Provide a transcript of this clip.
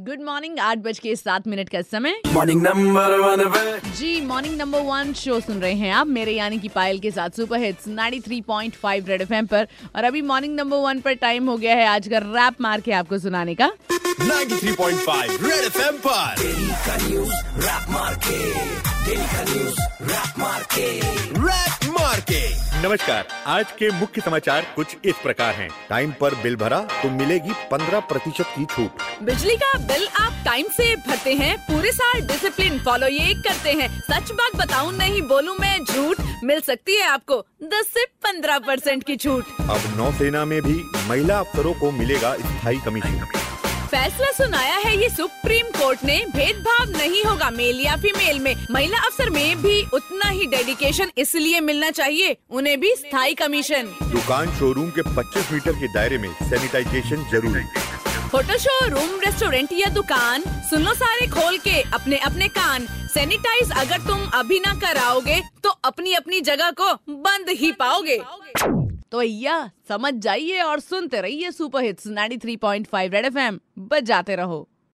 Good morning आठ बज के सात मिनट का समय। मॉर्निंग नंबर वन जी मॉर्निंग नंबर वन शो सुन रहे हैं आप। मेरे यानी कि पायल के साथ सुपर हिट्स 93.5 रेड एफएम पर। और अभी मॉर्निंग नंबर वन पर टाइम हो गया है आज का रैप मार के आपको सुनाने का। 93.5 रेड एफएम पर। रैप मार के। डेली का न्यूज़ रैप रैप मार के। नमस्कार। आज के मुख्य समाचार कुछ इस प्रकार हैं। टाइम पर बिल भरा तो मिलेगी 15 प्रतिशत की छूट। बिजली का बिल आप टाइम से भरते हैं पूरे साल डिसिप्लिन फॉलो ये करते हैं। सच बात बताऊँ नहीं बोलूँ मैं झूठ मिल सकती है आपको। 10 से 15 परसेंट की छूट। अब नौसेना में भी महिला अफसरों को मिलेगा स्थायी कमीशन। फैसला सुनाया है ये सुप्रीम कोर्ट ने। भेदभाव नहीं होगा मेल या फीमेल में। महिला अफसर में भी उतना ही डेडिकेशन इसलिए मिलना चाहिए उन्हें भी स्थायी कमीशन दुकान शोरूम के 25 मीटर के दायरे में सैनिटाइजेशन ज़रूरी। होटल शो रूम रेस्टोरेंट या दुकान सुन लो सारे खोल के अपने अपने कान। सैनिटाइज अगर तुम अभी ना कराओगे तो अपनी अपनी जगह को बंद ही पाओगे। तो भैया समझ जाइए और सुनते रहिए सुपर हिट्स 93.5 रेड एफएम। बजाते रहो।